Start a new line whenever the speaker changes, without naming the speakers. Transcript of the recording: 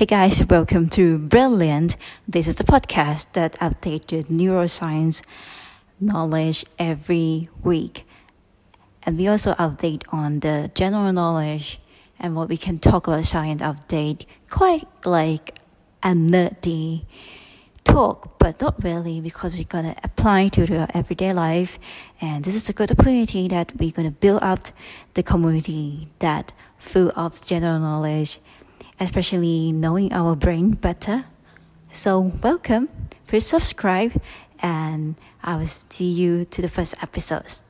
Hey guys, welcome to Brilliant. This is the podcast that updates your neuroscience knowledge every week. And we also update on the general knowledge and what we can talk about science update, quite like a nerdy talk, but not really because we're gonna apply to the everyday life. And this is a good opportunity that we're gonna build up the community that full of general knowledge, especially knowing our brain better. So welcome, please subscribe, and I will see you to the first episodes.